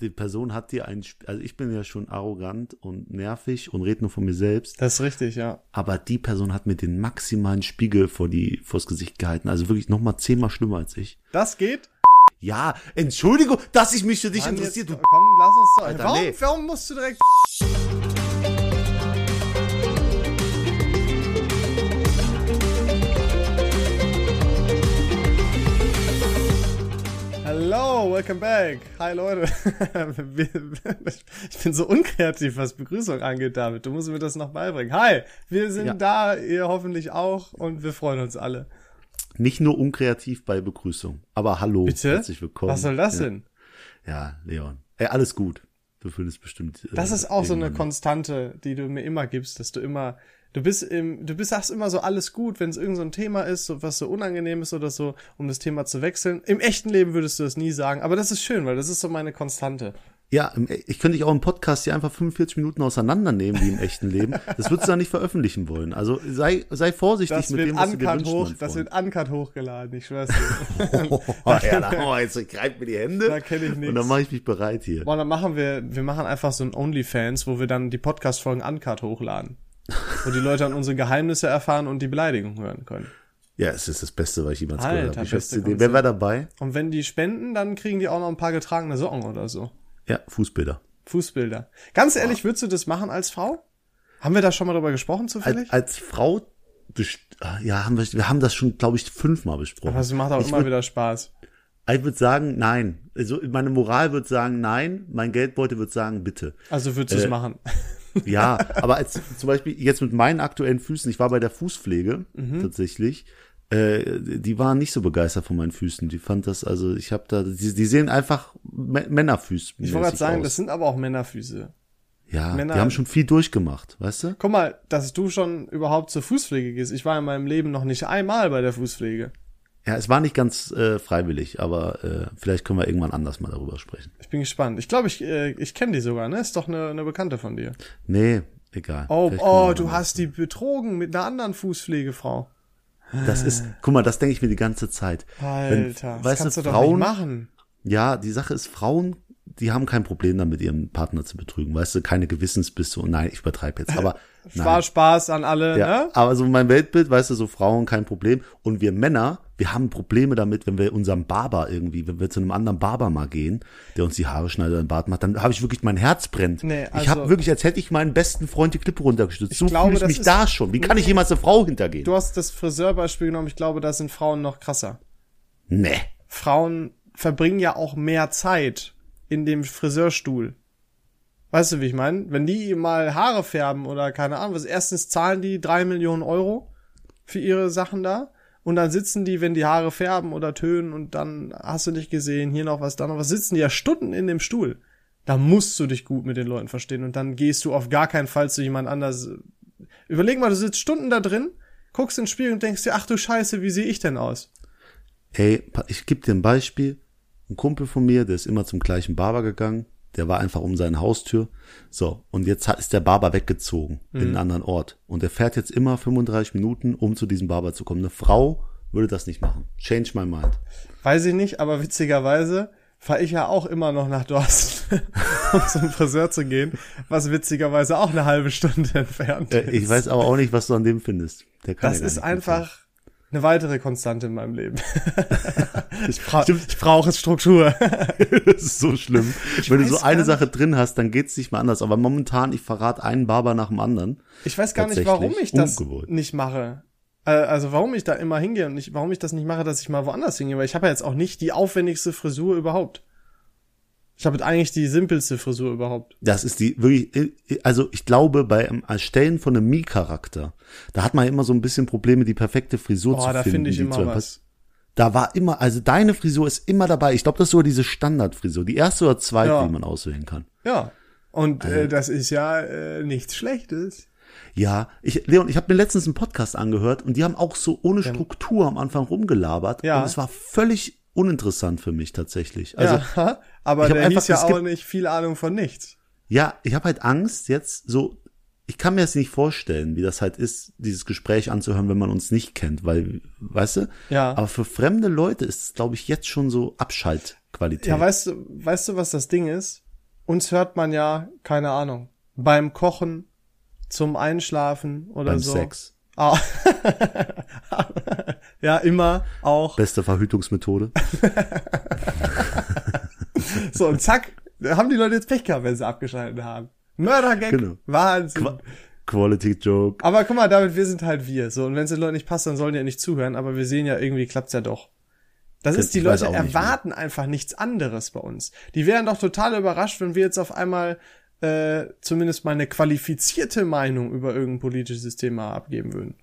die Person hat dir einen, Sp- also ich bin ja schon arrogant und nervig und rede nur von mir selbst, Das ist richtig, ja. aber die Person hat mir den maximalen Spiegel vor die, vors Gesicht gehalten, also wirklich nochmal zehnmal schlimmer als ich. Das geht? Ja, Entschuldigung, dass ich mich für dich Mann, interessiere, jetzt, du komm, lass uns doch. Alter, warum, nee. warum musst du direkt. Hello, welcome back. Hi Leute. Ich bin so unkreativ, was Begrüßung angeht, David. Du musst mir das noch beibringen. Hi, wir sind Ja. da, ihr hoffentlich auch und wir freuen uns alle. nicht nur unkreativ bei Begrüßung, aber hallo, Bitte? herzlich willkommen. Was soll das ja. denn? Ja, Leon. Ey, alles gut. Du findest bestimmt. äh, Das ist auch so eine Konstante, die du mir immer gibst, dass du immer, du bist im, du bist, sagst immer so alles gut, wenn es irgend so ein Thema ist, so was so unangenehm ist oder so, um das Thema zu wechseln. Im echten Leben würdest du das nie sagen, aber das ist schön, weil das ist so meine Konstante. Ja, ich könnte dich auch im Podcast hier einfach 45 Minuten auseinandernehmen, wie im echten Leben. Das würdest du dann nicht veröffentlichen wollen. Also sei, sei vorsichtig Das mit wird dem, was du dir uncut wünschst, hoch, das wird uncut hochgeladen, ich schwör's dir. Oh, ja, da, oh, jetzt greift mir die Hände. Da kenn ich nix. Und dann mache ich mich bereit hier. Boah, dann machen wir, wir machen einfach so ein OnlyFans, wo wir dann die Podcast-Folgen uncut hochladen. Wo die Leute dann unsere Geheimnisse erfahren und die Beleidigung hören können. Ja, es ist das Beste, was ich jemals Alter, gehört habe. Ich beste. Wer war dabei? Und wenn die spenden, dann kriegen die auch noch ein paar getragene Socken oder so. Ja, Fußbilder. Fußbilder. Ganz ehrlich, würdest du das machen als Frau? Haben wir da schon mal drüber gesprochen zufällig? Als, als Frau, ja, haben wir, wir haben das schon, glaube ich, fünfmal besprochen. Aber es macht auch ich immer würd- wieder Spaß. Ich würde sagen, nein. Also meine Moral wird sagen, nein. Mein Geldbeutel wird sagen, bitte. Also würdest du es Äh, machen. Ja, aber als zum Beispiel jetzt mit meinen aktuellen Füßen, ich war bei der Fußpflege Mhm. tatsächlich, äh, die waren nicht so begeistert von meinen Füßen. Die fand das, also ich habe da, die, die sehen einfach M Männerfüß. Ich wollte gerade sagen, das sind aber auch Männerfüße. ja, Männer- die haben schon viel durchgemacht, weißt du? Guck mal, dass du schon überhaupt zur Fußpflege gehst. Ich war in meinem Leben noch nicht einmal bei der Fußpflege. Ja, es war nicht ganz äh, freiwillig, aber äh, vielleicht können wir irgendwann anders mal darüber sprechen. Ich bin gespannt. Ich glaube, ich, äh, ich kenne die sogar, ne? Ist doch eine, eine Bekannte von dir. Nee, egal. Oh, oh, du hast die betrogen mit einer anderen Fußpflegefrau. Das ist, guck mal, das denke ich mir die ganze Zeit. Alter, das weißt kannst du, du doch Frauen, nicht machen. Ja, die Sache ist, Frauen, die haben kein Problem damit, ihren Partner zu betrügen. Weißt du, keine Gewissensbisse und nein, ich übertreibe jetzt. Aber nein. Spaß, Spaß an alle, Ja, ne? aber so mein Weltbild, weißt du, so Frauen kein Problem. Und wir Männer, wir haben Probleme damit, wenn wir unserem Barber irgendwie, wenn wir zu einem anderen Barber mal gehen, der uns die Haare schneidet oder den Bart macht, dann habe ich wirklich, mein Herz brennt. Nee, ich also- habe wirklich, als hätte ich meinen besten Freund die Klippe runtergestützt. So glaube, fühle ich mich da schon. Wie kann ich jemals eine Frau hintergehen? Du hast das Friseurbeispiel genommen. Ich glaube, da sind Frauen noch krasser. Nee. Frauen verbringen ja auch mehr Zeit in dem Friseurstuhl. Weißt du, wie ich meine? Wenn die mal Haare färben oder keine Ahnung was, erstens zahlen die drei Millionen Euro für ihre Sachen da und dann sitzen die, wenn die Haare färben oder tönen und dann hast du nicht gesehen, hier noch was, da noch was, sitzen die ja Stunden in dem Stuhl. Da musst du dich gut mit den Leuten verstehen und dann gehst du auf gar keinen Fall zu jemand anders. Überleg mal, du sitzt Stunden da drin, guckst ins Spiel und denkst dir, ach du Scheiße, wie sehe ich denn aus? Ey, ich gebe dir ein Beispiel. Ein Kumpel von mir, der ist immer zum gleichen Barber gegangen. Der war einfach um seine Haustür. So, und jetzt hat, ist der Barber weggezogen in einen anderen Ort. Und er fährt jetzt immer 35 Minuten, um zu diesem Barber zu kommen. Eine Frau würde das nicht machen. Change my mind. Weiß ich nicht, aber witzigerweise fahre ich ja auch immer noch nach Dorsten, um zum Friseur zu gehen, was witzigerweise auch eine halbe Stunde entfernt Äh, ich ist. weiß aber auch nicht, was du an dem findest. Das ja ist einfach eine weitere Konstante in meinem Leben. ich, bra ich brauche Struktur. das ist so schlimm. Wenn du so eine Sache drin hast, dann geht's nicht mehr anders. Aber momentan, ich verrate einen Barber nach dem anderen. Ich weiß gar nicht, warum ich das Ungewohnt. nicht mache. Äh, Also warum ich da immer hingehe und nicht, warum ich das nicht mache, dass ich mal woanders hingehe, weil ich habe ja jetzt auch nicht die aufwendigste Frisur überhaupt. Ich habe eigentlich die simpelste Frisur überhaupt. Das ist die wirklich, also ich glaube, beim Erstellen von einem Mii-Charakter, da hat man immer so ein bisschen Probleme, die perfekte Frisur Boah, zu da finden. finde ich immer was. Da war immer, also deine Frisur ist immer dabei. Ich glaube, das ist sogar diese Standardfrisur, die erste oder zweite, Ja. die man auswählen kann. Ja. Und Also äh, das ist ja äh, nichts Schlechtes. Ja, ich, Leon, ich habe mir letztens einen Podcast angehört und die haben auch so ohne Struktur am Anfang rumgelabert. Ja. Und es war völlig uninteressant für mich tatsächlich. Also ja, aber der einfach- hieß ja auch nicht viel Ahnung von nichts. Ja, ich habe halt Angst jetzt so, ich kann mir das nicht vorstellen, wie das halt ist, dieses Gespräch anzuhören, wenn man uns nicht kennt, weil, weißt du? Ja. Aber für fremde Leute ist es, glaube ich, jetzt schon so Abschaltqualität. Ja, weißt du, weißt du, was das Ding ist? uns hört man ja, keine Ahnung, beim Kochen, zum Einschlafen oder Beim so. Sex. Ah. ja, immer auch. Beste Verhütungsmethode. So, und zack, haben die Leute jetzt Pech gehabt, wenn sie abgeschaltet haben. Mördergag, Genau. Wahnsinn. Qua Quality Joke. aber guck mal, David, wir sind halt wir. So, und wenn es den Leuten nicht passt, dann sollen die ja nicht zuhören, aber wir sehen ja, irgendwie klappt's ja doch. Das Ich ist, die Leute nicht, erwarten einfach nichts anderes bei uns. Die wären doch total überrascht, wenn wir jetzt auf einmal äh, zumindest mal eine qualifizierte Meinung über irgendein politisches Thema abgeben würden.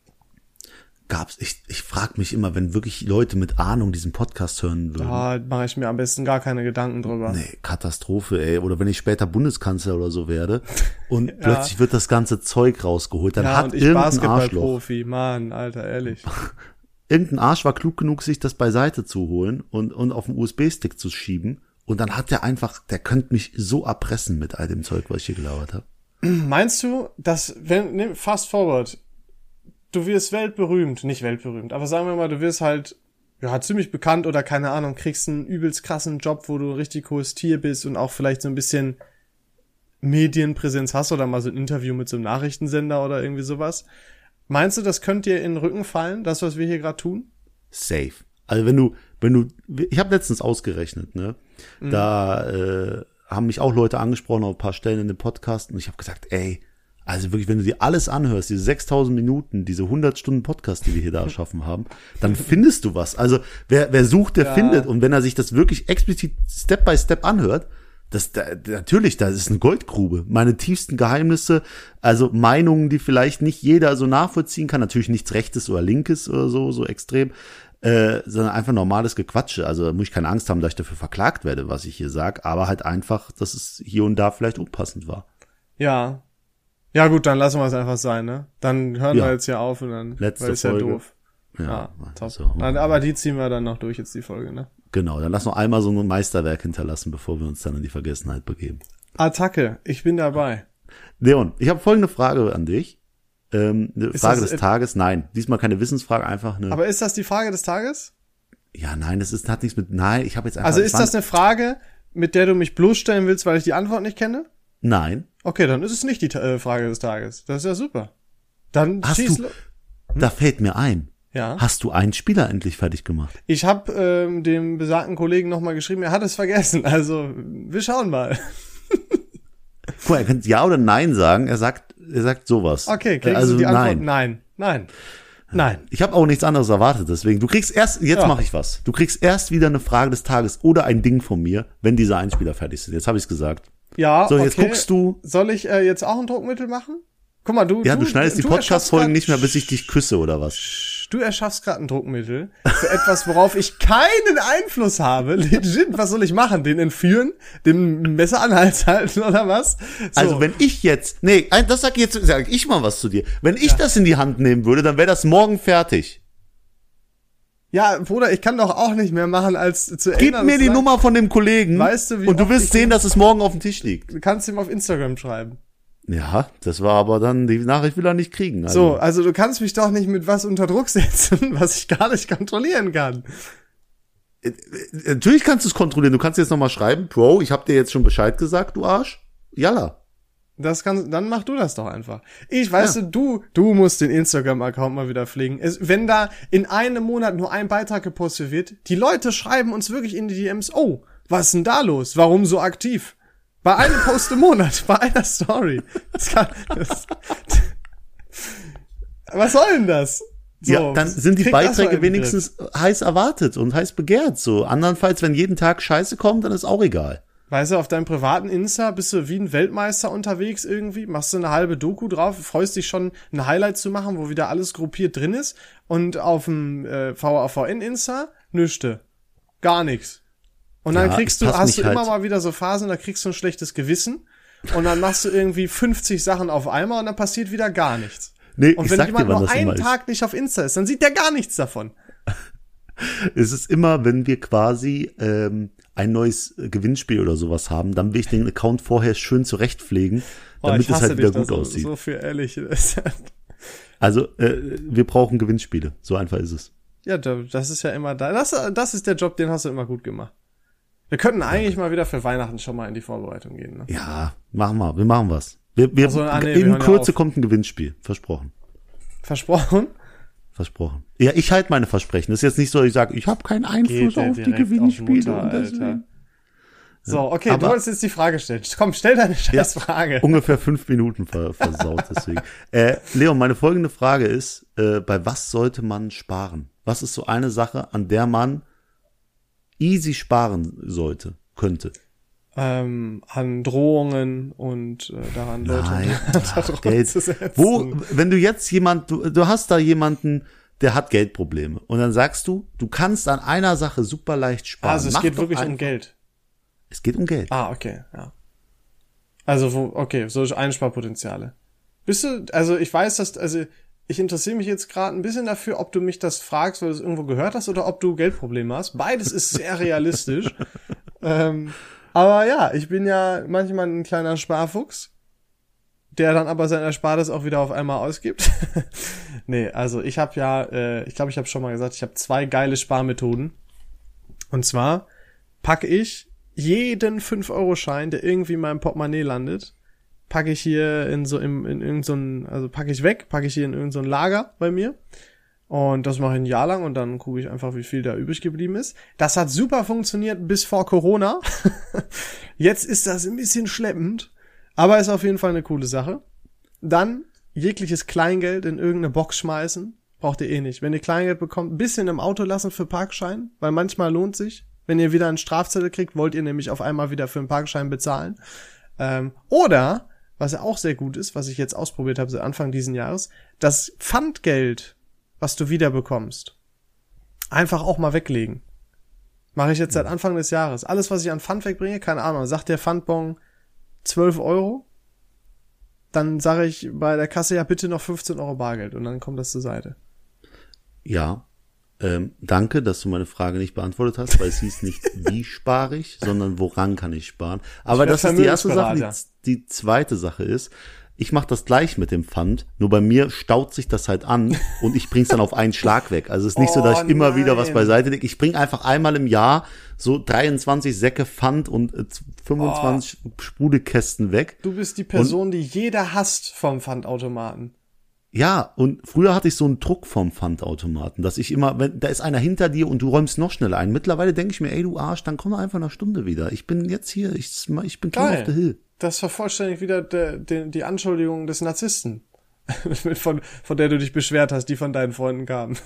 Gab's, ich, ich frage mich immer, wenn wirklich Leute mit Ahnung diesen Podcast hören würden. Da mache ich mir am besten gar keine Gedanken drüber. Nee, Katastrophe, ey. Oder wenn ich später Bundeskanzler oder so werde und plötzlich wird das ganze Zeug rausgeholt, dann ja, hat und ich Basketballprofi, Mann, Alter, ehrlich. irgendein Arsch war klug genug, sich das beiseite zu holen und, und auf den USB-Stick zu schieben. Und dann hat der einfach, der könnte mich so erpressen mit all dem Zeug, was ich hier gelabert habe. Meinst du, dass, wenn, ne, fast forward, du wirst weltberühmt, nicht weltberühmt, aber sagen wir mal, du wirst halt, ja, ziemlich bekannt oder keine Ahnung, kriegst einen übelst krassen Job, wo du ein richtig hohes Tier bist und auch vielleicht so ein bisschen Medienpräsenz hast oder mal so ein Interview mit so einem Nachrichtensender oder irgendwie sowas. Meinst du, das könnte dir in den Rücken fallen, das, was wir hier gerade tun? Safe. Also wenn du, wenn du, ich habe letztens ausgerechnet, ne? Da äh, haben mich auch Leute angesprochen auf ein paar Stellen in dem Podcast und ich habe gesagt, ey, also wirklich, wenn du dir alles anhörst, diese 6000 Minuten, diese 100 Stunden Podcast, die wir hier da erschaffen haben, dann findest du was. Also wer, wer sucht, der Ja. findet. Und wenn er sich das wirklich explizit Step by Step anhört, das, da, natürlich, das ist eine Goldgrube. Meine tiefsten Geheimnisse, also Meinungen, die vielleicht nicht jeder so nachvollziehen kann, natürlich nichts Rechtes oder Linkes oder so, so extrem, äh, sondern einfach normales Gequatsche. Also da muss ich keine Angst haben, dass ich dafür verklagt werde, was ich hier sag, aber halt einfach, dass es hier und da vielleicht unpassend war. Ja. Ja gut, dann lassen wir es einfach sein, ne? Dann hören Ja. wir jetzt hier auf und dann, Letzte weil ist ja Folge. doof. Ja, top. so. Aber die ziehen wir dann noch durch jetzt die Folge, ne? Genau, dann lass noch einmal so ein Meisterwerk hinterlassen, bevor wir uns dann in die Vergessenheit begeben. Attacke, ich bin dabei. Leon, ich habe folgende Frage an dich. Ähm, eine Ist Frage das- des Tages, nein, diesmal keine Wissensfrage, einfach eine. Aber ist das die Frage des Tages? ja, nein, das ist hat nichts mit. Nein, ich habe jetzt einfach. Also ist das eine Frage, mit der du mich bloßstellen willst, weil ich die Antwort nicht kenne? Nein. Okay, dann ist es nicht die äh, Frage des Tages. Das ist ja super. Dann Hast schieß du- lo- Da fällt mir ein. Ja. Hast du einen Spieler endlich fertig gemacht? Ich habe ähm, dem besagten Kollegen nochmal geschrieben, er hat es vergessen. Also, wir schauen mal. Guck mal, er könnte ja oder nein sagen. Er sagt, er sagt sowas. Okay, kriegst also du die Antwort? nein. Nein. Nein. Nein. Ich habe auch nichts anderes erwartet, deswegen. Du kriegst erst, jetzt Ja. mache ich was. Du kriegst erst wieder eine Frage des Tages oder ein Ding von mir, wenn diese Einspieler fertig sind. Jetzt habe ich's gesagt. Ja, So, jetzt okay. guckst du. Soll ich äh, jetzt auch ein Druckmittel machen? Guck mal, du Ja, du, schneidest die du erschaffst Podcast-Folgen nicht mehr, bis ich dich küsse oder was? Du erschaffst gerade ein Druckmittel für etwas, worauf ich keinen Einfluss habe. Legit, was soll ich machen? Den entführen? Den Messer an den Hals halten oder was? So. Also wenn ich jetzt, nee, das sag ich jetzt, sag ich mal was zu dir. Wenn ich das in die Hand nehmen würde, dann wäre das morgen fertig. ja, Bruder, ich kann doch auch nicht mehr machen, als zu Gib erinnern, mir die sagen, Nummer von dem Kollegen Weißt du, wie und du wirst sehen, dass es morgen auf dem Tisch liegt. Du kannst ihm auf Instagram schreiben. Ja, das war aber dann, die Nachricht will er nicht kriegen. Also, So, also du kannst mich doch nicht mit was unter Druck setzen, was ich gar nicht kontrollieren kann. Natürlich kannst du es kontrollieren. Du kannst jetzt nochmal schreiben, Bro, ich habe dir jetzt schon Bescheid gesagt, du Arsch. Jalla. Das kann, dann mach du das doch einfach. Ich, weißt Ja. du, du, du musst den Instagram-Account mal wieder pflegen. Es, wenn da in einem Monat nur ein Beitrag gepostet wird, die Leute schreiben uns wirklich in die DMs, oh, was ist denn da los? Warum so aktiv? Bei einem Post im Monat, bei einer Story. Das kann, das, was soll denn das? So, ja, dann sind die Beiträge Griff. wenigstens heiß erwartet und heiß begehrt. So, andernfalls, wenn jeden Tag Scheiße kommt, dann ist auch egal. Weißt du, auf deinem privaten Insta bist du wie ein Weltmeister unterwegs irgendwie, machst du eine halbe Doku drauf, freust dich schon, ein Highlight zu machen, wo wieder alles gruppiert drin ist. Und auf dem äh, VAVN-Insta, nüchte. Gar nichts. Und dann Ja, kriegst du, hast du immer halt- mal wieder so Phasen, da kriegst du ein schlechtes Gewissen. Und dann machst du irgendwie 50 Sachen auf einmal und dann passiert wieder gar nichts. Nee, Und wenn dir, jemand nur immer einen ist. Tag nicht auf Insta ist, dann sieht der gar nichts davon. Es ist immer, wenn wir quasi ähm, ein neues äh, Gewinnspiel oder sowas haben, dann will ich den Account vorher schön zurechtpflegen, Oh, damit es halt wieder dich gut aussieht. so für ehrlich. Also, äh, wir brauchen Gewinnspiele. So einfach ist es. Ja, da- das ist ja immer da. Das, das ist der Job, den hast du immer gut gemacht. Wir könnten eigentlich mal wieder für Weihnachten schon mal in die Vorbereitung gehen. Ne? Ja, machen wir. Wir machen was. Wir, wir, Also, ah, nee, wir in ja Kürze kommt ein Gewinnspiel. Versprochen. Versprochen? Versprochen. Ja, ich halte meine Versprechen. Das ist jetzt nicht so, ich sage, ich habe keinen Einfluss der auf die Gewinnspiele. auf und Mutter, deswegen. Alter. So, okay, Aber- du wolltest jetzt die Frage stellen. Komm, stell deine scheiß Frage. Ungefähr fünf Minuten ver versaut deswegen. äh, Leon, meine folgende Frage ist, äh, bei was sollte man sparen? Was ist so eine Sache, an der man easy sparen sollte, könnte? ähm, an Drohungen und äh, daran Leute Nein, Druck Geld. Wo, wenn du jetzt jemand, du, du hast da jemanden, der hat Geldprobleme und dann sagst du, du kannst an einer Sache super leicht sparen. Also es Mach geht wirklich um einfach- Geld. Es geht um Geld. Ah, okay, ja. Also wo, okay, so Einsparpotenziale. Bist du, also ich weiß, dass, also ich interessiere mich jetzt gerade ein bisschen dafür, ob du mich das fragst, weil du es irgendwo gehört hast oder ob du Geldprobleme hast. Beides ist sehr realistisch. ähm, aber ja, ich bin ja manchmal ein kleiner Sparfuchs, der dann aber sein Erspartes auch wieder auf einmal ausgibt. nee, also ich habe ja, äh, ich glaube, ich habe schon mal gesagt, ich habe zwei geile Sparmethoden. Und zwar packe ich jeden 5-Euro-Schein, der irgendwie in meinem Portemonnaie landet, packe ich hier in so im, in irgend so ein, also packe ich weg, packe ich hier in irgendein so ein Lager bei mir. Und das mache ich ein Jahr lang und dann gucke ich einfach, wie viel da übrig geblieben ist. Das hat super funktioniert bis vor Corona. Jetzt ist das ein bisschen schleppend, aber ist auf jeden Fall eine coole Sache. Dann jegliches Kleingeld in irgendeine Box schmeißen. Braucht ihr eh nicht. Wenn ihr Kleingeld bekommt, ein bisschen im Auto lassen für Parkschein, weil manchmal lohnt sich. Wenn ihr wieder einen Strafzettel kriegt, wollt ihr nämlich auf einmal wieder für einen Parkschein bezahlen. Ähm, oder, was ja auch sehr gut ist, was ich jetzt ausprobiert habe seit Anfang diesen Jahres, das Pfandgeld, was du wieder bekommst, einfach auch mal weglegen. Mache ich jetzt seit Anfang des Jahres. Alles, was ich an Pfand wegbringe, keine Ahnung, sagt der Pfandbon 12 Euro, dann sage ich bei der Kasse ja bitte noch 15 Euro Bargeld und dann kommt das zur Seite. Ja. Ähm, danke, dass du meine Frage nicht beantwortet hast, weil es hieß nicht, wie spare ich, sondern woran kann ich sparen. Aber werd das ist die erste Sache. Die, die zweite Sache ist, ich mache das gleich mit dem Pfand, nur bei mir staut sich das halt an und ich bring's dann auf einen Schlag weg. Also es ist nicht so, dass Oh ich immer wieder was beiseite lege. Ich bring einfach einmal im Jahr so 23 Säcke Pfand und äh, 25 Sprudelkästen weg. Du bist die Person, die jeder hasst vom Pfandautomaten. Ja, und früher hatte ich so einen Druck vom Pfandautomaten, dass ich immer, wenn da ist einer hinter dir und du räumst noch schneller ein. Mittlerweile denke ich mir, ey du Arsch, dann komm doch einfach eine Stunde wieder. Ich bin jetzt hier, ich, ich bin King of the Hill. Das vervollständigt wieder der, der, die Anschuldigung des Narzissten, von, von der du dich beschwert hast, die von deinen Freunden kamen.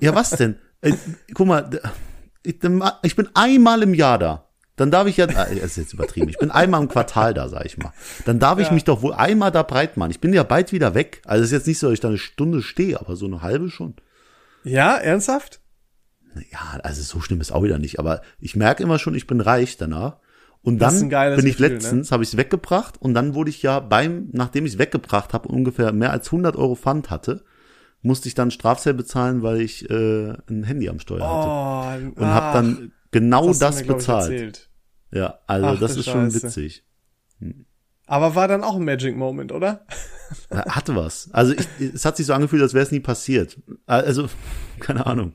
Ja, was denn? äh, guck mal, ich bin einmal im Jahr da. Dann darf ich ja, äh, das ist jetzt übertrieben, ich bin einmal im Quartal da, sag ich mal. Dann darf ich Ja. mich doch wohl einmal da breit machen. Ich bin ja bald wieder weg. Also es ist jetzt nicht so, dass ich da eine Stunde stehe, aber so eine halbe schon. Ja, ernsthaft? Ja, also so schlimm ist auch wieder nicht, aber ich merke immer schon, ich bin reich danach. Und dann bin ich Gefühl, ne? letztens, habe ich es weggebracht und dann wurde ich ja beim, nachdem ich es weggebracht habe und ungefähr mehr als 100 Euro Pfand hatte, musste ich dann Strafzell bezahlen, weil ich äh, ein Handy am Steuer hatte. Oh, Und habe dann genau du das mir, ich, bezahlt. erzählt. Ja, also Ach, das ist schon Scheiße. witzig. Aber war dann auch ein Magic Moment, oder? Hatte was. Also ich, es hat sich so angefühlt, als wäre es nie passiert. Also, keine Ahnung.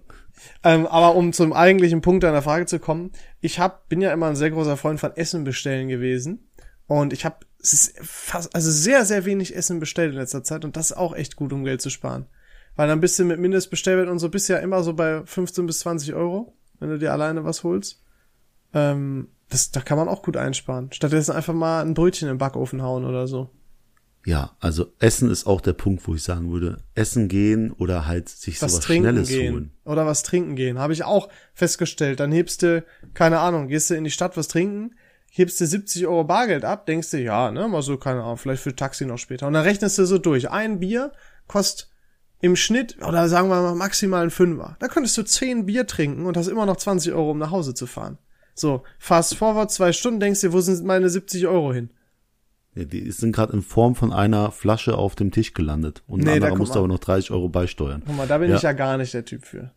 Ähm, aber um zum eigentlichen Punkt deiner Frage zu kommen, ich hab, bin ja immer ein sehr großer Freund von Essen bestellen gewesen. Und ich habe fast, also sehr, sehr wenig Essen bestellt in letzter Zeit und das ist auch echt gut, um Geld zu sparen. Weil dann bist du mit Mindestbestellwert und so bist du ja immer so bei 15 bis 20 Euro, wenn du dir alleine was holst. Ähm, das, da kann man auch gut einsparen. Stattdessen einfach mal ein Brötchen im Backofen hauen oder so. Ja, also Essen ist auch der Punkt, wo ich sagen würde, Essen gehen oder halt sich was sowas trinken Schnelles gehen holen. oder was trinken gehen. Habe ich auch festgestellt. Dann hebst du, keine Ahnung, gehst du in die Stadt was trinken, hebst du 70 Euro Bargeld ab, denkst du, ja, ne, mal so, keine Ahnung, vielleicht für Taxi noch später. Und dann rechnest du so durch. Ein Bier kostet im Schnitt, oder sagen wir mal maximal ein Fünfer. Da könntest du 10 Bier trinken und hast immer noch 20 Euro, um nach Hause zu fahren. So, fast forward zwei Stunden, denkst du, wo sind meine 70 Euro hin? Ja, die sind gerade in Form von einer Flasche auf dem Tisch gelandet. Und Nee, anderer musste mal. aber noch 30 Euro beisteuern. Guck mal, da bin Ja. ich ja gar nicht der Typ für.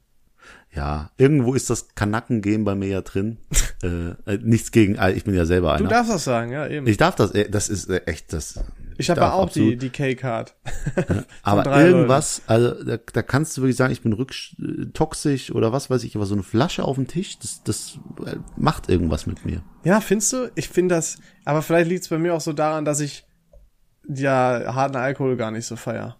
Ja, irgendwo ist das Kanackengehen bei mir ja drin. äh, äh, nichts gegen, äh, ich bin ja selber Du einer. darfst das sagen, ja, eben. Ich darf das, äh, das ist echt das. Ich habe auch die, absolut- die K-Card. Aber irgendwas, also da, da kannst du wirklich sagen, ich bin rücktoxisch oder was weiß ich, aber so eine Flasche auf dem Tisch, das, das äh, macht irgendwas mit mir. Ja, findest du? Ich finde das, aber vielleicht liegt es bei mir auch so daran, dass ich ja harten Alkohol gar nicht so feier.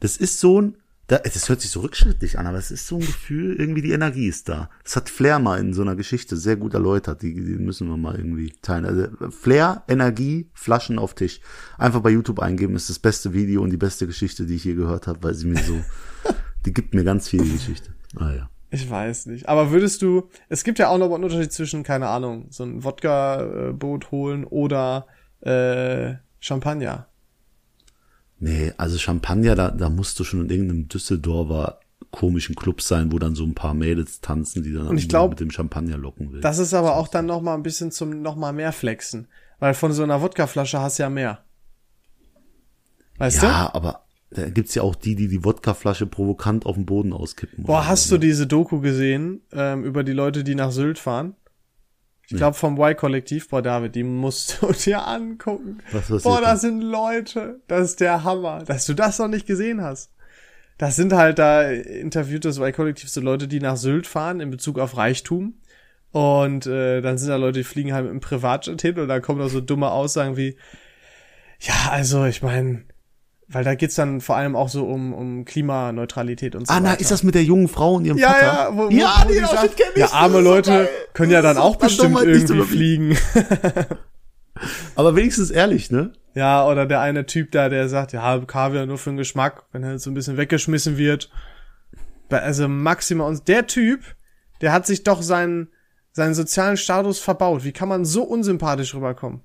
Das ist so ein, da, das hört sich so rückschrittlich an, aber es ist so ein Gefühl, irgendwie die Energie ist da. Das hat Flair mal in so einer Geschichte sehr gut erläutert, die, die müssen wir mal irgendwie teilen. Also Flair, Energie, Flaschen auf Tisch. Einfach bei YouTube eingeben, ist das beste Video und die beste Geschichte, die ich je gehört habe, weil sie mir so, die gibt mir ganz viel Geschichte. Ah ja. Ich weiß nicht. Aber würdest du, es gibt ja auch noch einen Unterschied zwischen, keine Ahnung, so ein Wodka-Boot holen oder äh, Champagner. Nee, also Champagner, da, da musst du schon in irgendeinem Düsseldorfer komischen Club sein, wo dann so ein paar Mädels tanzen, die dann ich glaub, mit dem Champagner locken will. Das ist aber auch dann noch mal ein bisschen zum noch mal mehr flexen. Weil von so einer Wodkaflasche hast ja mehr. Weißt du? ja, aber da gibt's ja auch die, die die Wodkaflasche provokant auf den Boden auskippen. Boah, hast so. du diese Doku gesehen ähm, über die Leute, die nach Sylt fahren? Ich Nee. glaube vom Y-Kollektiv, boah David, die musst du dir angucken. Was Boah, da? das sind Leute, das ist der Hammer, dass du das noch nicht gesehen hast. Das sind halt da interviewt das Y-Kollektiv so Leute, die nach Sylt fahren in Bezug auf Reichtum. Und äh, dann sind da Leute, die fliegen halt einem Privatjet hin und dann kommen da so dumme Aussagen wie, ja, also ich meine, weil da geht's dann vor allem auch so um, um Klimaneutralität und so Ah, weiter. na, ist das mit der jungen Frau und ihrem Ja, Vater? ja, wo, wo, ja, wo die Ausschnitt sagt, kenn ich, ja, arme so Leute geil. können ja dann auch so bestimmt irgendwie fliegen. Aber wenigstens ehrlich, ne? ja, oder der eine Typ da, der sagt, ja, Kaviar nur für den Geschmack, wenn er so ein bisschen weggeschmissen wird. Also maximal, und der Typ, der hat sich doch seinen, seinen sozialen Status verbaut. Wie kann man so unsympathisch rüberkommen?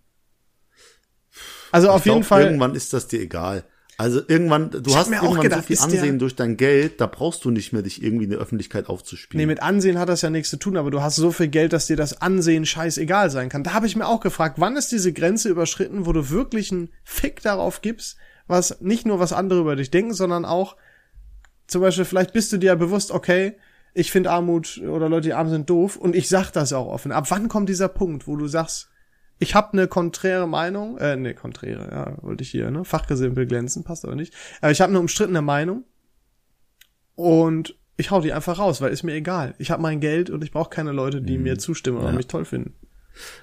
Also auf Ich glaub, jeden Fall, Irgendwann ist das dir egal. Also irgendwann, du Ich hast mir auch irgendwann gedacht, so viel Ansehen durch dein Geld, da brauchst du nicht mehr dich irgendwie in der Öffentlichkeit aufzuspielen. Nee, mit Ansehen hat das ja nichts zu tun, aber du hast so viel Geld, dass dir das Ansehen scheißegal sein kann. Da habe ich mir auch gefragt, wann ist diese Grenze überschritten, wo du wirklich einen Fick darauf gibst, was nicht nur was andere über dich denken, sondern auch zum Beispiel, vielleicht bist du dir ja bewusst, okay, ich finde Armut oder Leute, die arm sind, doof und ich sag das auch offen. Ab wann kommt dieser Punkt, wo du sagst, ich habe eine konträre Meinung, äh, nee, konträre, ja, wollte ich hier, ne, Fachgesimpel glänzen, passt aber nicht. Aber ich habe eine umstrittene Meinung und ich hau die einfach raus, weil ist mir egal. Ich habe mein Geld und ich brauche keine Leute, die mir zustimmen oder Ja. mich toll finden.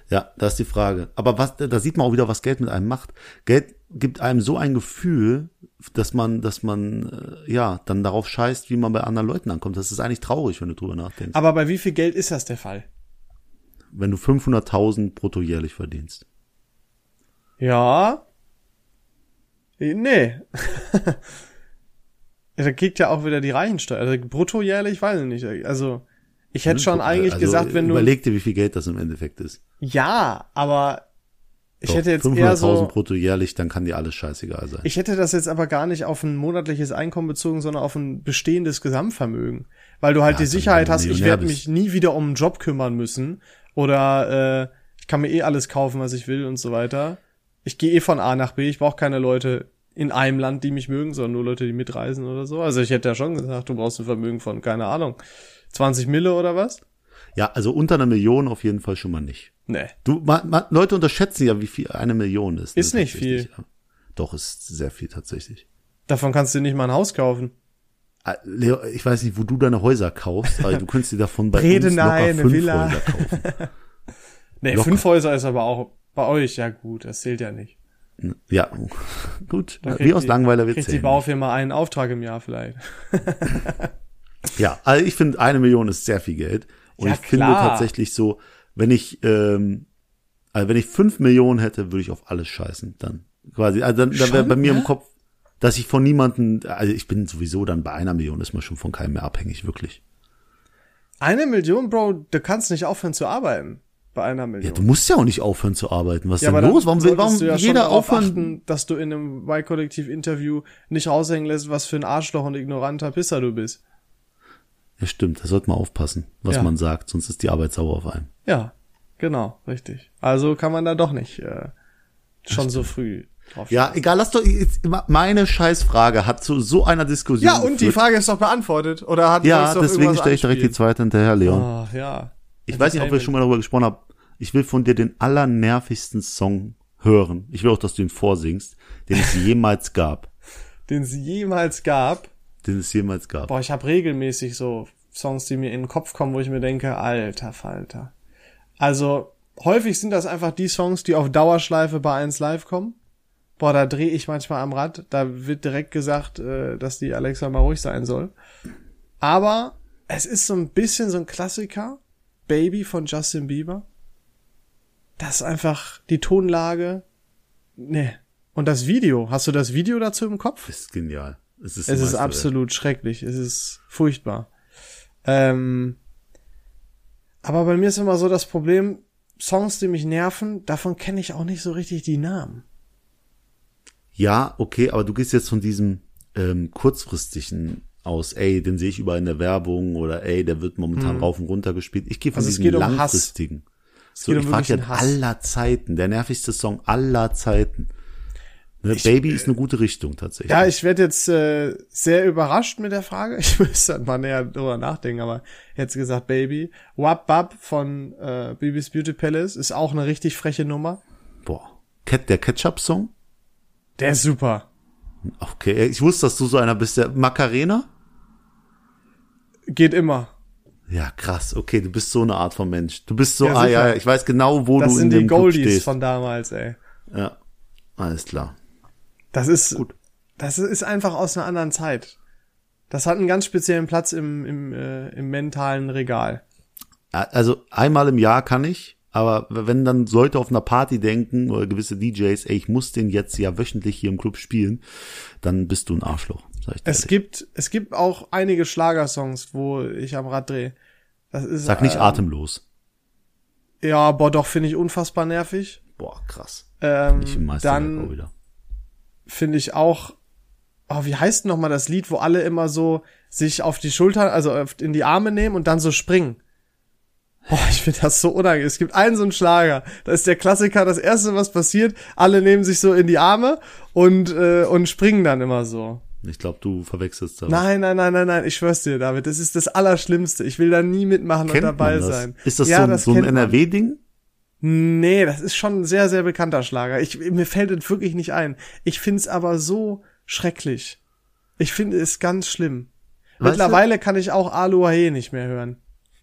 Ja, das ist die Frage. Aber was, da sieht man auch wieder, was Geld mit einem macht. Geld gibt einem so ein Gefühl, dass man, dass man, äh, ja, dann darauf scheißt, wie man bei anderen Leuten ankommt. Das ist eigentlich traurig, wenn du drüber nachdenkst. Aber bei wie viel Geld ist das der Fall? Wenn du 500.000 brutto jährlich verdienst. Ja. Nee. Da kriegt ja auch wieder die Reichensteuer. Also brutto jährlich, weiß ich nicht. Also, ich hätte schon eigentlich Also, gesagt, wenn du. Überleg dir, wie viel Geld das im Endeffekt ist. Ja, aber ich Doch, hätte jetzt eher 500.000 so. brutto jährlich, dann kann dir alles scheißegal sein. Ich hätte das jetzt aber gar nicht auf ein monatliches Einkommen bezogen, sondern auf ein bestehendes Gesamtvermögen. Weil du halt Ja, die also Sicherheit hast, ich werde mich nie wieder um einen Job kümmern müssen. Oder äh, ich kann mir eh alles kaufen, was ich will und so weiter. Ich gehe eh von A nach B, ich brauche keine Leute in einem Land, die mich mögen, sondern nur Leute, die mitreisen oder so. Also ich hätte ja schon gesagt, du brauchst ein Vermögen von, keine Ahnung, 20 Mille oder was? Ja, also unter einer Million auf jeden Fall schon mal nicht. Nee. Du, ma, ma, Leute unterschätzen ja, wie viel eine Million ist. ne, Ist nicht tatsächlich. Doch, ist sehr viel tatsächlich. Davon kannst du nicht mal ein Haus kaufen. Ah, Leo, ich weiß nicht, wo du deine Häuser kaufst, aber du könntest dir davon bei Rede uns locker nein, fünf Villa. Häuser kaufen. Nee, Locker. fünf Häuser ist aber auch bei euch ja gut, das zählt ja nicht. Ja, gut. Wie aus die- Langweiler wird Kriegt die zählen. Baufirma einen Auftrag im Jahr vielleicht. Ja, also ich finde, eine Million ist sehr viel Geld. Und Ja, ich finde klar. tatsächlich so, wenn ich, ähm, also wenn ich fünf Millionen hätte, würde ich auf alles scheißen. Dann quasi, also dann, dann wäre bei mir ja? im Kopf, dass ich von niemanden, also ich bin sowieso dann bei einer Million, ist man schon von keinem mehr abhängig, wirklich. Eine Million, Bro, du kannst nicht aufhören zu arbeiten. Bei einer Ja, Million. du musst ja auch nicht aufhören zu arbeiten. Was ist denn los? Warum will, warum du ja jeder aufhören? achten, dass du in einem Y-Kollektiv-Interview nicht raushängen lässt, was für ein Arschloch und ignoranter Pisser du bist. Ja, stimmt, da sollte man aufpassen, was Ja. man sagt, sonst ist die Arbeit sauer auf einem. Ja, genau, richtig. Also kann man da doch nicht äh, schon so früh Ja, egal, lass doch, jetzt, meine Scheißfrage hat zu so einer Diskussion Ja, und die geführt. Frage ist doch beantwortet. Oder hat Ja, deswegen stelle ich direkt die zweite hinterher, Leon. Ah, ja. Ich weiß nicht, ob wir schon mal darüber gesprochen haben. Ich will von dir den allernervigsten Song hören. Ich will auch, dass du ihn vorsingst, den es jemals gab. Den es jemals gab. Den es jemals gab. Boah, ich habe regelmäßig so Songs, die mir in den Kopf kommen, wo ich mir denke, alter Falter. Also häufig sind das einfach die Songs, die auf Dauerschleife bei 1 Live kommen. Boah, da drehe ich manchmal am Rad. Da wird direkt gesagt, äh, dass die Alexa mal ruhig sein soll. Aber es ist so ein bisschen so ein Klassiker. Baby von Justin Bieber. Das ist einfach die Tonlage. Nee. Und das Video. Hast du das Video dazu im Kopf? Das ist genial. Es ist, es ist absolut schrecklich. Es ist furchtbar. Ähm, aber bei mir ist immer so das Problem, Songs, die mich nerven, davon kenne ich auch nicht so richtig die Namen. Ja, okay, aber du gehst jetzt von diesem ähm, kurzfristigen aus, ey, den sehe ich überall in der Werbung oder ey, der wird momentan hm. rauf und runter gespielt. Ich gehe von also diesem langfristigen. Um so, ich frage ja aller Zeiten, der nervigste Song aller Zeiten. Ne, ich, Baby ist eine gute Richtung tatsächlich. Ja, ich werde jetzt äh, sehr überrascht mit der Frage. Ich müsste halt mal näher drüber nachdenken, aber jetzt gesagt Baby. Wap Bab von äh, Baby's Beauty Palace ist auch eine richtig freche Nummer. Boah. Cat, der Ketchup-Song? Der ist super. Okay, ich wusste, dass du so einer bist. Der Macarena? Geht immer. Ja, krass. Okay, du bist so eine Art von Mensch. Du bist so, ja, ah ja, ich weiß genau, wo das du in dem Das sind die Goldies von damals, ey. Ja, alles klar. Das ist gut. Das ist einfach aus einer anderen Zeit. Das hat einen ganz speziellen Platz im, im, äh, im mentalen Regal. Also einmal im Jahr kann ich, aber wenn dann Leute auf einer Party denken oder gewisse DJs, ey, ich muss den jetzt ja wöchentlich hier im Club spielen, dann bist du ein Arschloch. Sag ich es gibt, es gibt auch einige Schlagersongs, wo ich am Rad drehe. Das ist, Sag nicht ähm, atemlos. Ja, boah, doch, finde ich unfassbar nervig. Boah, krass. Ähm, ich dann finde ich auch, oh, wie heißt noch mal das Lied, wo alle immer so sich auf die Schulter, also in die Arme nehmen und dann so springen. Boah, ich finde das so unangenehm. Es gibt einen so einen Schlager. Da ist der Klassiker, das erste, was passiert, alle nehmen sich so in die Arme und, äh, und springen dann immer so. Ich glaube, du verwechselst das. Nein, nein, nein, nein, nein, ich schwör's dir, David, das ist das Allerschlimmste. Ich will da nie mitmachen Kennt und dabei sein. Ist das ja, so, das so ein NRW-Ding? Nee, das ist schon ein sehr, sehr bekannter Schlager. Ich, mir fällt es wirklich nicht ein. Ich find's aber so schrecklich. Ich finde es ganz schlimm. Weißt Mittlerweile du? kann ich auch Aluahe nicht mehr hören.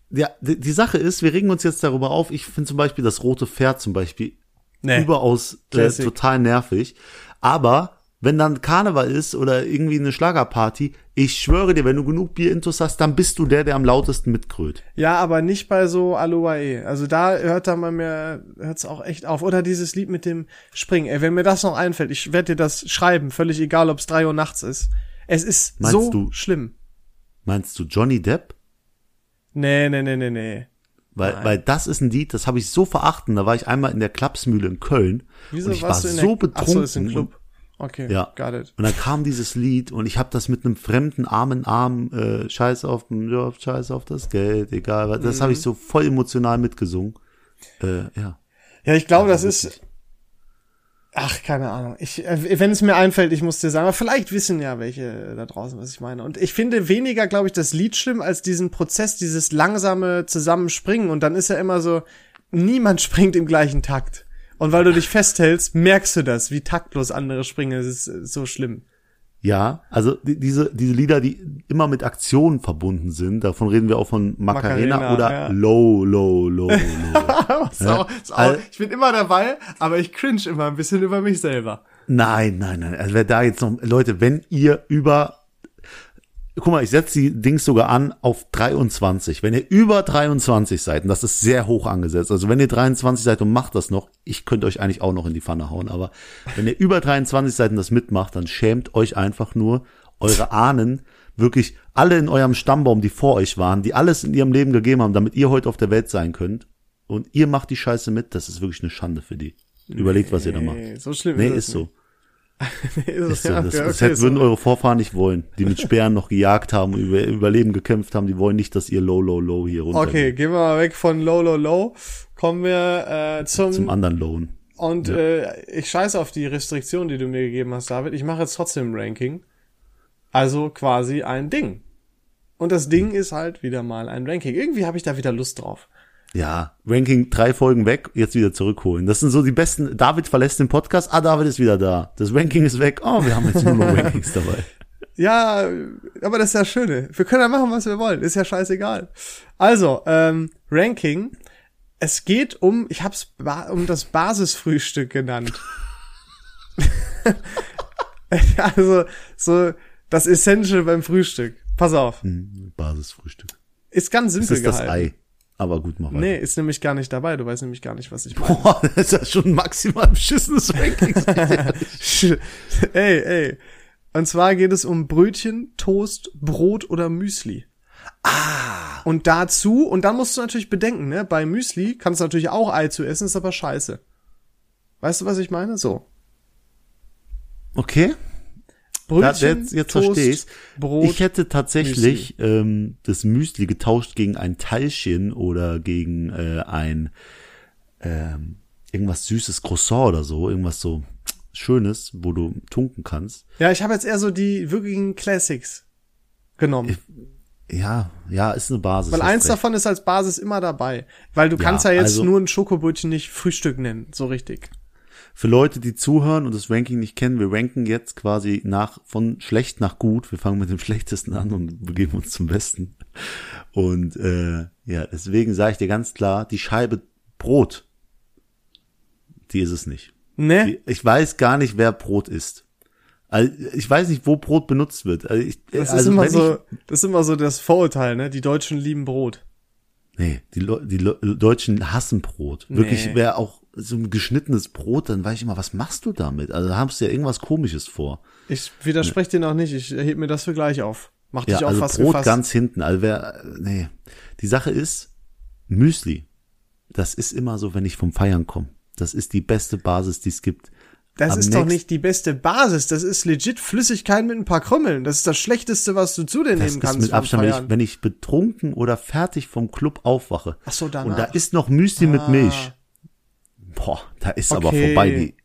Ja, die, die, Sache ist, wir regen uns jetzt darüber auf. Ich finde zum Beispiel das rote Pferd zum Beispiel nee. überaus äh, total nervig. Aber wenn dann Karneval ist oder irgendwie eine Schlagerparty, ich schwöre dir, wenn du genug Bier-Intus hast, dann bist du der, der am lautesten mitkrölt. Ja, aber nicht bei so Aloe. Also da hört da mal mehr, hört's auch echt auf. Oder dieses Lied mit dem Springen. Ey, wenn mir das noch einfällt, ich werde dir das schreiben, völlig egal, ob es drei Uhr nachts ist. Es ist meinst so du, schlimm. Meinst du Johnny Depp? Nee, nee, nee, nee, nee. Weil, weil das ist ein Lied, das habe ich so verachten. Da war ich einmal in der Klapsmühle in Köln. Wieso und ich war so betrunken. Ach so, ist ein Club. Okay, ja. got it. Und dann kam dieses Lied und ich habe das mit einem fremden armen Arm, äh, Scheiß auf den Job, Scheiß auf das Geld, egal. Das mhm. habe ich so voll emotional mitgesungen. Äh, ja. Ja, ich glaube, das ist. Ach, keine Ahnung. Ich, äh, wenn es mir einfällt, ich muss dir sagen, aber vielleicht wissen ja welche da draußen, was ich meine. Und ich finde weniger, glaube ich, das Lied schlimm als diesen Prozess, dieses langsame Zusammenspringen. Und dann ist ja immer so, niemand springt im gleichen Takt. Und weil du dich festhältst, merkst du das, wie taktlos andere springen. Das ist äh, so schlimm. Ja, also die, diese, diese Lieder, die immer mit Aktionen verbunden sind, davon reden wir auch von Macarena, Macarena oder ja. Low, Low, Low, Low. ja? auch, auch, ich bin immer dabei, aber ich cringe immer ein bisschen über mich selber. Nein, nein, nein. Also wer da jetzt noch, Leute, wenn ihr über guck mal, ich setze die Dings sogar an auf 23. Wenn ihr über 23 seid, und das ist sehr hoch angesetzt, also wenn ihr 23 seid und macht das noch, ich könnte euch eigentlich auch noch in die Pfanne hauen, aber wenn ihr über 23 seid und das mitmacht, dann schämt euch einfach nur eure Ahnen, wirklich alle in eurem Stammbaum, die vor euch waren, die alles in ihrem Leben gegeben haben, damit ihr heute auf der Welt sein könnt. Und ihr macht die Scheiße mit, das ist wirklich eine Schande für die. Überlegt, was ihr da macht. So schlimm nee, ist, ist so. ist so, das, das okay, würden eure Vorfahren nicht wollen, die mit Sperren noch gejagt haben, über Überleben gekämpft haben, die wollen nicht, dass ihr low, low, low hier runter. Okay, gehen wir mal weg von low, low, low. Kommen wir äh, zum zum anderen Lohn. Und ja. äh, ich scheiße auf die Restriktion, die du mir gegeben hast, David. Ich mache jetzt trotzdem ein Ranking. Also quasi ein Ding. Und das Ding hm. ist halt wieder mal ein Ranking. Irgendwie habe ich da wieder Lust drauf. Ja, Ranking drei Folgen weg, jetzt wieder zurückholen. Das sind so die besten. David verlässt den Podcast. Ah, David ist wieder da. Das Ranking ist weg. Oh, wir haben jetzt nur noch Rankings dabei. Ja, aber das ist ja Schöne. Wir können ja machen, was wir wollen. Ist ja scheißegal. Also, ähm, Ranking. Es geht um, ich hab's ba um das Basisfrühstück genannt. also, so das Essential beim Frühstück. Pass auf. Hm, Basisfrühstück. Ist ganz Das simpel ist das gehalten. Ei. Aber gut, mach weiter. Nee, ist nämlich gar nicht dabei. Du weißt nämlich gar nicht, was ich meine. Boah, das ist ja schon maximal beschissenes Ranking. ey, ey. Und zwar geht es um Brötchen, Toast, Brot oder Müsli. Ah. Und dazu, und dann musst du natürlich bedenken, ne, bei Müsli kannst du natürlich auch Ei zu essen, ist aber scheiße. Weißt du, was ich meine? So. Okay. Brötchen, jetzt, jetzt Toast, verstehe ich's. Brot. Ich hätte tatsächlich ähm, das Müsli getauscht gegen ein Teilchen oder gegen äh, ein ähm, irgendwas süßes Croissant oder so, irgendwas so Schönes, wo du tunken kannst. ja, ich habe jetzt eher so die wirklichen Classics genommen. Ja, ja, ist eine Basis. Weil eins recht. davon ist als Basis immer dabei. Weil du Ja, kannst ja jetzt also- nur ein Schokobrötchen nicht Frühstück nennen, so richtig. Für Leute, die zuhören und das Ranking nicht kennen, wir ranken jetzt quasi nach von schlecht nach gut. Wir fangen mit dem schlechtesten an und begeben uns zum besten. Und äh, ja, deswegen sage ich dir ganz klar, die Scheibe Brot, die ist es nicht. Ne? Die, ich weiß gar nicht, wer Brot isst. Also, ich weiß nicht, wo Brot benutzt wird. Also, ich, Das also ist immer so, das ist immer so das Vorurteil, ne? Die Deutschen lieben Brot. Ich, nee, die, Le die Le Deutschen hassen Brot. Wirklich, Nee. wer auch so ein geschnittenes Brot, dann weiß ich immer, was machst du damit? Also da hast du ja irgendwas Komisches vor. Ich widerspreche dir noch nicht, ich heb mir das für gleich auf. Mach dich Ja, auf, also was Brot gefasst. ganz hinten. Also wer, nee. Die Sache ist, Müsli, das ist immer so, wenn ich vom Feiern komme. Das ist die beste Basis, die es gibt. Das Am ist doch nicht die beste Basis, das ist legit Flüssigkeit mit ein paar Krümmeln. Das ist das Schlechteste, was du zu dir Das nehmen ist kannst. mit vom Abstand, wenn ich, wenn ich betrunken oder fertig vom Club aufwache. Ach so, danach. Und da ist noch Müsli mit Ah. Milch. Boah, da ist aber Okay. vorbei. Die,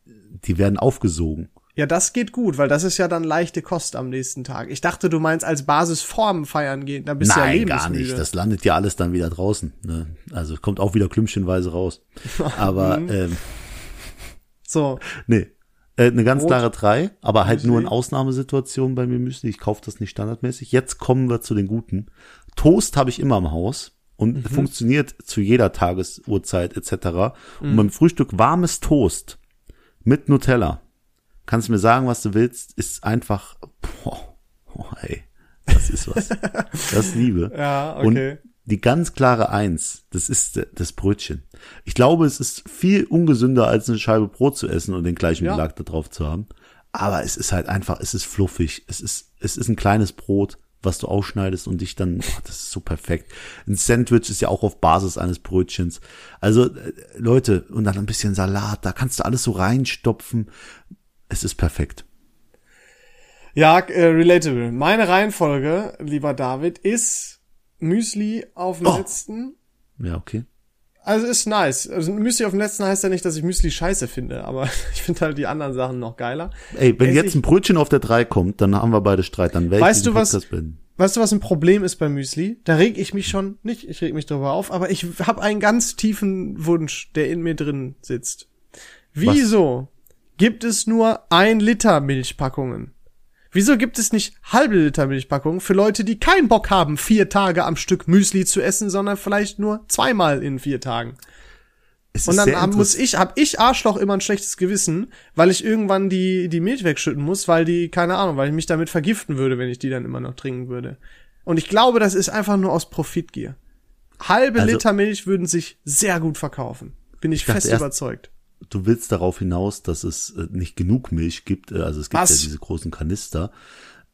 die werden aufgesogen. Ja, das geht gut, weil das ist ja dann leichte Kost am nächsten Tag. Ich dachte, du meinst als Basis vorm Feiern gehen, dann bist du ja Nein, gar nicht. Das landet ja alles dann wieder draußen. Ne? Also kommt auch wieder klümpchenweise raus. Aber Mhm. ähm, so, nee. Äh, eine ganz Brot, klare drei, aber halt nur in Müsli. Ausnahmesituationen bei mir Müsli. Ich kaufe das nicht standardmäßig. Jetzt kommen wir zu den guten. Toast habe ich immer im Haus und Mhm. funktioniert zu jeder Tagesuhrzeit etc. Mhm. Und beim Frühstück warmes Toast mit Nutella. Kannst mir sagen, was du willst, ist einfach, boah, boah ey, das ist was. das ist Liebe. Ja, okay. Und die ganz klare Eins, das ist das Brötchen. Ich glaube, es ist viel ungesünder, als eine Scheibe Brot zu essen und den gleichen Ja. Belag da drauf zu haben. Aber es ist halt einfach, es ist fluffig. Es ist, es ist ein kleines Brot, was du ausschneidest und dich dann, oh, das ist so perfekt. Ein Sandwich ist ja auch auf Basis eines Brötchens. Also, äh, Leute, und dann ein bisschen Salat, da kannst du alles so reinstopfen. Es ist perfekt. Ja, äh, relatable. Meine Reihenfolge, lieber David, ist Müsli auf dem Oh. letzten. Ja, okay. Also ist nice. Also Müsli auf dem letzten heißt ja nicht, dass ich Müsli scheiße finde, aber ich finde halt die anderen Sachen noch geiler. Ey, wenn Ess jetzt ich- ein Brötchen auf der 3 kommt, dann haben wir beide Streit. Dann werde ich Weißt diesen du, was- beenden. Weißt du, was ein Problem ist beim Müsli? Da reg ich mich schon nicht, ich reg mich drüber auf, aber ich habe einen ganz tiefen Wunsch, der in mir drin sitzt. Wieso gibt es nur ein Liter Milchpackungen? Wieso gibt es nicht halbe Liter Milchpackungen für Leute, die keinen Bock haben, vier Tage am Stück Müsli zu essen, sondern vielleicht nur zweimal in vier Tagen? Es Und dann hab- muss ich, hab ich Arschloch immer ein schlechtes Gewissen, weil ich irgendwann die, die Milch wegschütten muss, weil die, keine Ahnung, weil ich mich damit vergiften würde, wenn ich die dann immer noch trinken würde. Und ich glaube, das ist einfach nur aus Profitgier. Halbe Also- Liter Milch würden sich sehr gut verkaufen. Bin ich, dachte fest erst- überzeugt. Du willst darauf hinaus, dass es äh, nicht genug Milch gibt. Äh, Also es gibt Was? ja diese großen Kanister.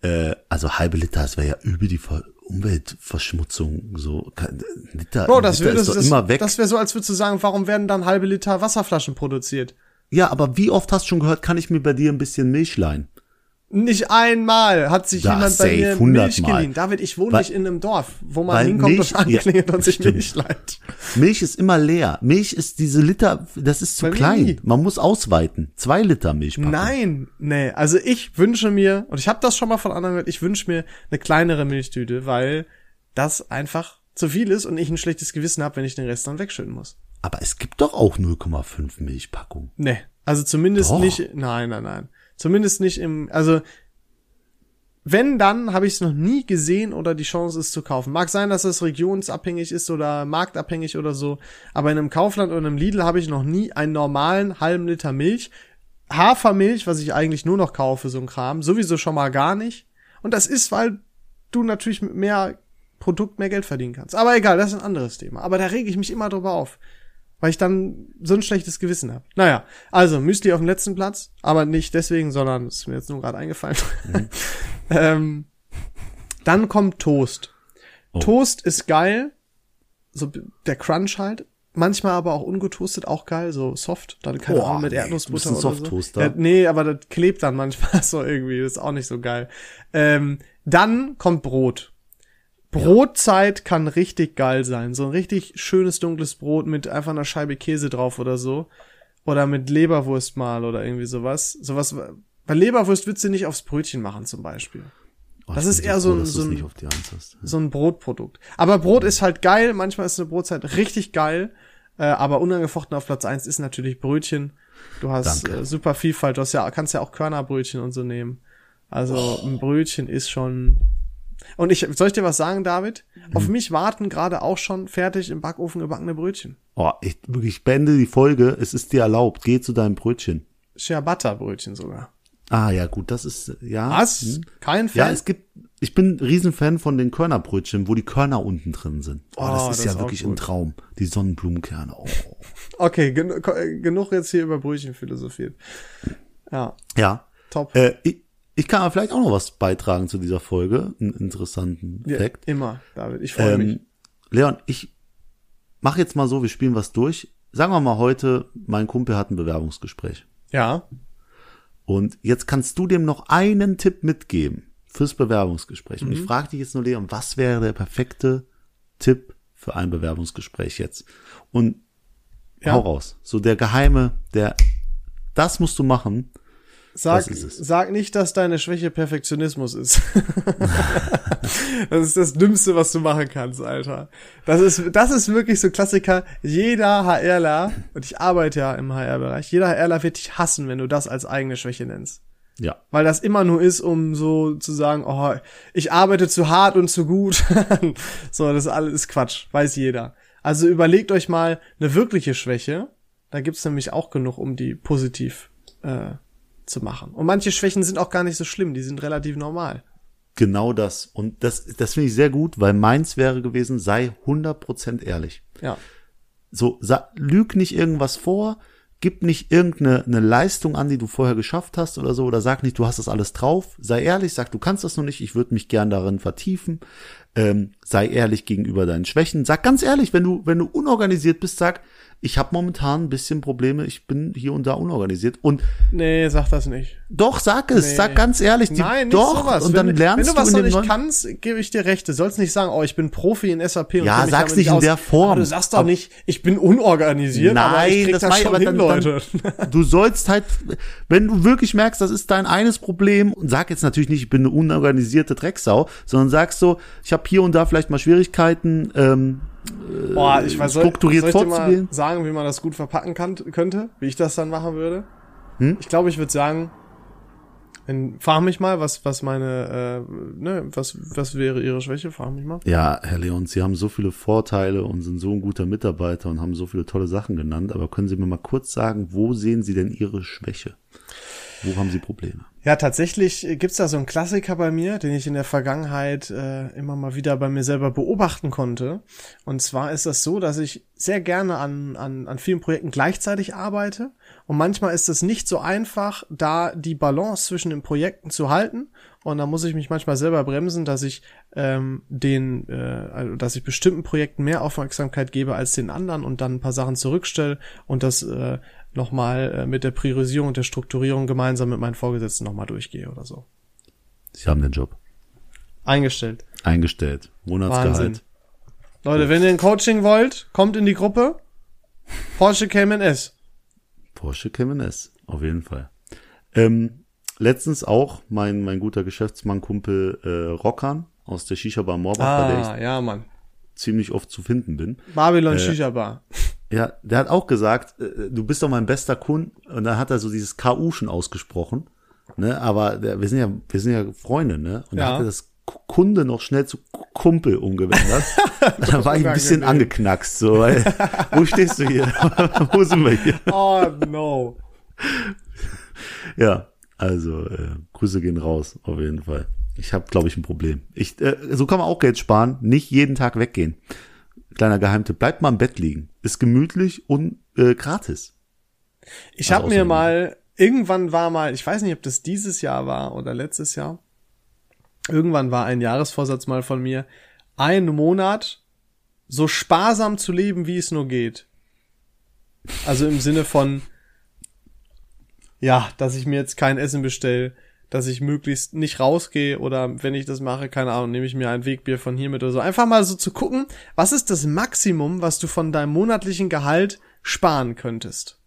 Äh, also halbe Liter, das wäre ja übel die Ver Umweltverschmutzung. So Liter, Bro, das Liter würde, ist das, immer weg. das wäre so, als würdest du sagen, warum werden dann halbe Liter Wasserflaschen produziert? ja, aber wie oft hast du schon gehört, kann ich mir bei dir ein bisschen Milch leihen? Nicht einmal hat sich Da, jemand bei mir 100 Milch geliehen. David, ich wohne Weil- nicht in einem Dorf, wo man hinkommt Milch- und anklingelt ja, und sich stimmt. Milch leiht. Milch ist immer leer. Milch ist diese Liter, das ist zu Bei klein. nie. Man muss ausweiten. Zwei Liter Milch packen. Nein, nee. Also ich wünsche mir, und ich habe das schon mal von anderen gehört, ich wünsche mir eine kleinere Milchtüte, weil das einfach zu viel ist und ich ein schlechtes Gewissen habe, wenn ich den Rest dann wegschütten muss. Aber es gibt doch auch 0,5 Milchpackungen. Nee, also zumindest Doch. nicht, nein, nein, nein. Zumindest nicht im, also wenn, dann habe ich es noch nie gesehen oder die Chance es zu kaufen. Mag sein, dass es regionsabhängig ist oder marktabhängig oder so, aber in einem Kaufland oder einem Lidl habe ich noch nie einen normalen halben Liter Milch. Hafermilch, was ich eigentlich nur noch kaufe, so ein Kram, sowieso schon mal gar nicht. Und das ist, weil du natürlich mit mehr Produkt mehr Geld verdienen kannst. Aber egal, das ist ein anderes Thema. Aber da rege ich mich immer drüber auf. Weil ich dann so ein schlechtes Gewissen habe. Naja, also Müsli auf dem letzten Platz, aber nicht deswegen, sondern es ist mir jetzt nur gerade eingefallen. ähm, dann kommt Toast. Oh. Toast ist geil, so der Crunch halt. Manchmal aber auch ungetoastet, auch geil, so soft, dann keine Ahnung mit nee, Erdnussbutter ein oder so. Ja, nee, aber das klebt dann manchmal so irgendwie, das ist auch nicht so geil. Ähm, dann kommt Brot. Brotzeit kann richtig geil sein. So ein richtig schönes dunkles Brot mit einfach einer Scheibe Käse drauf oder so. Oder mit Leberwurst mal oder irgendwie sowas. Sowas, bei Leberwurst würdest du nicht aufs Brötchen machen zum Beispiel. Oh, Das ist eher so ein- dass so ein-. So ein Brotprodukt. Aber Brot ist halt geil. Manchmal ist eine Brotzeit richtig geil. Äh, aber unangefochten auf Platz eins ist natürlich Brötchen. Du hast äh, super Vielfalt. Du hast ja, kannst ja auch Körnerbrötchen und so nehmen. Also ein Brötchen ist schon. Und ich soll ich dir was sagen, David? Mhm. Auf mich warten gerade auch schon fertig im Backofen gebackene Brötchen. Oh, ich, wirklich, ich beende die Folge. Es ist dir erlaubt. Geh zu deinem Brötchen. Ciabatta-Brötchen sogar. Ah, ja, gut, das ist, ja. Was? hm. Kein Ja, Fan? es gibt, ich bin Riesenfan von den Körnerbrötchen, wo die Körner unten drin sind. Oh, das Oh, ist das ja ist wirklich ein. Traum. Die Sonnenblumenkerne. Oh. okay, gen äh, genug jetzt hier über Brötchen philosophiert. Ja, Ja. top. Äh, ich, ich kann aber vielleicht auch noch was beitragen zu dieser Folge. Einen interessanten Ja, Fact. immer, David. Ich freue mich. Ähm, Leon, ich mach jetzt mal so, wir spielen was durch. Sagen wir mal heute, mein Kumpel hat ein Bewerbungsgespräch. Ja. Und jetzt kannst du dem noch einen Tipp mitgeben fürs Bewerbungsgespräch. Und ich Mhm. frage dich jetzt nur, Leon, was wäre der perfekte Tipp für ein Bewerbungsgespräch jetzt? Und Ja. hau raus. So der geheime, der, das musst du machen. Sag, sag nicht, dass deine Schwäche Perfektionismus ist. das ist das Dümmste, was du machen kannst, Alter. Das ist, das ist wirklich so Klassiker. Jeder HRler, und ich arbeite ja im HR-Bereich, jeder HRler wird dich hassen, wenn du das als eigene Schwäche nennst. Ja. Weil das immer nur ist, um so zu sagen, oh, ich arbeite zu hart und zu gut. so, das alles ist Quatsch, weiß jeder. Also überlegt euch mal eine wirkliche Schwäche. Da gibt's nämlich auch genug, um die positiv äh, zu machen. Und manche Schwächen sind auch gar nicht so schlimm, die sind relativ normal. Genau das. Und das, das finde ich sehr gut, weil meins wäre gewesen, sei 100% ehrlich. Ja. So, sa lüg nicht irgendwas vor, gib nicht irgendeine eine Leistung an, die du vorher geschafft hast oder so, oder sag nicht, du hast das alles drauf. Sei ehrlich, sag, du kannst das noch nicht, ich würde mich gern darin vertiefen. Ähm, sei ehrlich gegenüber deinen Schwächen. Sag ganz ehrlich, wenn du, wenn du unorganisiert bist, sag, ich habe momentan ein bisschen Probleme, ich bin hier und da unorganisiert. Und Nee, sag das nicht. doch, sag es, Nee. sag ganz ehrlich, die, Nein, nicht doch, sowas. und dann wenn, lernst wenn du was noch dem nicht kannst, gebe ich dir recht. Du sollst nicht sagen, oh, ich bin Profi in SAP und Ja, sag's nicht in aus. der Form. Aber du sagst doch nicht, ich bin unorganisiert, Nein, das das, war schon aber hin, dann, Leute. dann, du sollst halt, wenn du wirklich merkst, das ist dein eines Problem, und sag jetzt natürlich nicht, ich bin eine unorganisierte Drecksau, sondern sagst so, ich habe hier und da vielleicht mal Schwierigkeiten, ähm, Boah, ich weiß, soll, strukturiert soll ich dir mal vorzugehen. sagen, wie man das gut verpacken kann, könnte, wie ich das dann machen würde? Hm? Ich glaube, ich würde sagen, wenn, frag mich mal, was, was meine, äh, ne, was, was wäre ihre Schwäche? Frag mich mal. Ja, Herr Leon, Sie haben so viele Vorteile und sind so ein guter Mitarbeiter und haben so viele tolle Sachen genannt, aber können Sie mir mal kurz sagen, wo sehen Sie denn Ihre Schwäche? Wo haben Sie Probleme? Ja, tatsächlich äh, gibt's da so einen Klassiker bei mir, den ich in der Vergangenheit äh, immer mal wieder bei mir selber beobachten konnte. Und zwar ist das so, dass ich sehr gerne an, an, an vielen Projekten gleichzeitig arbeite. Und manchmal ist es nicht so einfach, da die Balance zwischen den Projekten zu halten. Und da muss ich mich manchmal selber bremsen, dass ich ähm, den, äh, also dass ich bestimmten Projekten mehr Aufmerksamkeit gebe als den anderen und dann ein paar Sachen zurückstelle und das äh, nochmal äh, mit der Priorisierung und der Strukturierung gemeinsam mit meinen Vorgesetzten nochmal durchgehe oder so. Sie haben den Job Eingestellt. eingestellt, Monatsgehalt. Wahnsinn. Leute, wenn ihr ein Coaching wollt, kommt in die Gruppe. Porsche Cayman S. Porsche Cayman S, auf jeden Fall. Ähm, letztens auch mein, mein guter Geschäftsmann, Kumpel äh, Rockan aus der Shisha Bar Morbach, bei der ich Ah, ja, Mann. ziemlich oft zu finden bin. Babylon Shisha Bar. Ja, der hat auch gesagt, äh, du bist doch mein bester Kunde. Und dann hat er so dieses KU schon ausgesprochen. Ne, aber der, wir sind ja, wir sind ja Freunde, ne? Und Ja. er das K- Kunde noch schnell zu Kumpel umgewandert. da war ich ein bisschen angeknackst, so, weil, wo stehst du hier? wo sind wir hier? Oh no. Ja, also äh, Grüße gehen raus, auf jeden Fall. Ich habe, glaube ich, ein Problem. Ich, äh, so kann man auch Geld sparen, nicht jeden Tag weggehen. Kleiner Geheimtipp, bleibt mal im Bett liegen. Ist gemütlich und äh, gratis. Ich Also habe mir mal, irgendwann war mal, ich weiß nicht, ob das dieses Jahr war oder letztes Jahr, irgendwann war ein Jahresvorsatz mal von mir, einen Monat so sparsam zu leben, wie es nur geht. Also im Sinne von, ja, dass ich mir jetzt kein Essen bestelle, dass ich möglichst nicht rausgehe oder wenn ich das mache, keine Ahnung, nehme ich mir ein Wegbier von hier mit oder so. Einfach mal so zu gucken, was ist das Maximum, was du von deinem monatlichen Gehalt sparen könntest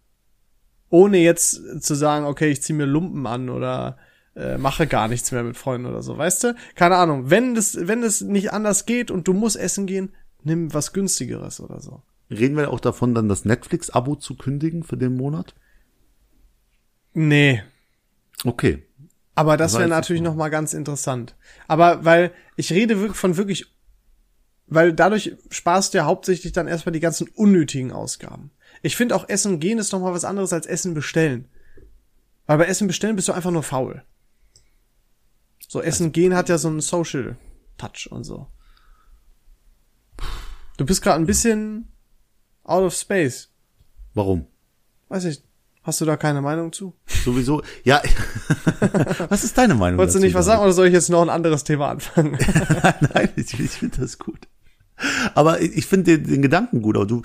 ohne jetzt zu sagen, okay, ich ziehe mir Lumpen an oder äh, mache gar nichts mehr mit Freunden oder so, weißt du? Keine Ahnung. Wenn das, wenn das nicht anders geht und du musst essen gehen, nimm was günstigeres oder so. Reden wir auch davon, dann das Netflix-Abo zu kündigen für den Monat? Nee. Okay. Aber das wäre natürlich noch mal ganz interessant. Aber weil ich rede von wirklich, weil dadurch sparst du ja hauptsächlich dann erstmal die ganzen unnötigen Ausgaben. Ich finde auch Essen gehen ist noch mal was anderes als Essen bestellen. Weil bei Essen bestellen bist du einfach nur faul. So Essen gehen hat ja so einen Social Touch und so. Du bist gerade ein bisschen out of space. Warum? Weiß ich, hast du da keine Meinung zu? Sowieso. Ja. was ist deine Meinung? Wolltest du nicht was sagen oder soll ich jetzt noch ein anderes Thema anfangen? Nein, ich, ich finde das gut. Aber ich, ich finde den, den Gedanken gut. Aber du,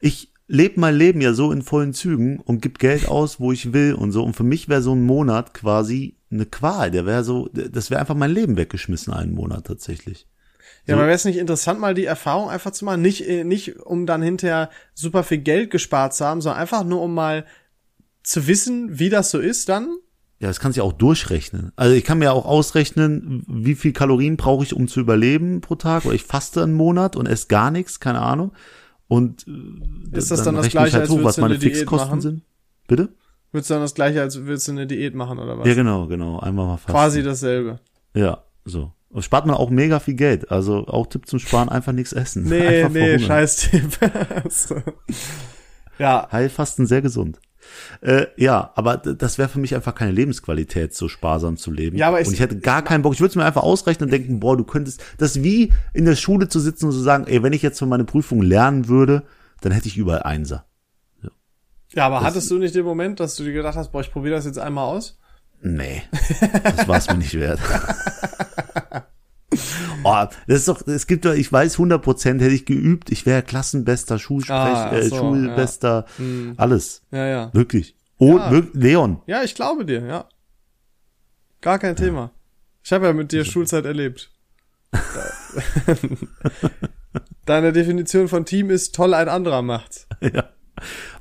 ich lebe mein Leben ja so in vollen Zügen und gib Geld aus, wo ich will und so. Und für mich wäre so ein Monat quasi eine Qual. Der wäre so, das wäre einfach mein Leben weggeschmissen, einen Monat tatsächlich. Ja, aber wäre es nicht interessant, mal die Erfahrung einfach zu machen? Nicht, äh, nicht um dann hinterher super viel Geld gespart zu haben, sondern einfach nur um mal zu wissen, wie das so ist dann. Ja, das kannst du ja auch durchrechnen. Also ich kann mir auch ausrechnen, wie viel Kalorien brauche ich, um zu überleben pro Tag. Oder ich faste einen Monat und esse gar nichts, keine Ahnung. Und äh, Ist das dann das rechne ich Gleiche, als hoch, was meine Fixkosten machen? sind. Bitte? Würdest du dann das gleiche, als würdest du eine Diät machen oder was? Ja, genau, genau. Einmal mal fasten. Quasi dasselbe. Ja, so. Und spart man auch mega viel Geld. Also auch Tipp zum Sparen, einfach nichts essen. Nee, einfach nee. Scheiß-Tipp. So. ja, Heilfasten sehr gesund. Äh, ja, aber das wäre für mich einfach keine Lebensqualität, so sparsam zu leben. Ja, aber ich- und ich hätte gar keinen Bock. Ich würde es mir einfach ausrechnen und denken, boah, du könntest, das wie in der Schule zu sitzen und zu sagen, ey, wenn ich jetzt für meine Prüfung lernen würde, dann hätte ich überall Einser. ja, aber hattest du nicht den Moment, dass du dir gedacht hast, boah, ich probiere das jetzt einmal aus? Nee, das war es mir nicht wert. Oh, das ist doch, es gibt doch, ich weiß 100 Prozent hätte ich geübt, ich wäre Klassenbester, Schulsprech, Ah, äh, so, Schulbester, alles. Ja, ja. Wirklich. Oh, Ja. Leon, Ja, ich glaube dir, ja. Gar kein Thema. Ich habe ja mit dir Schulzeit erlebt. Deine Definition von Team ist toll, ein anderer macht's. ja.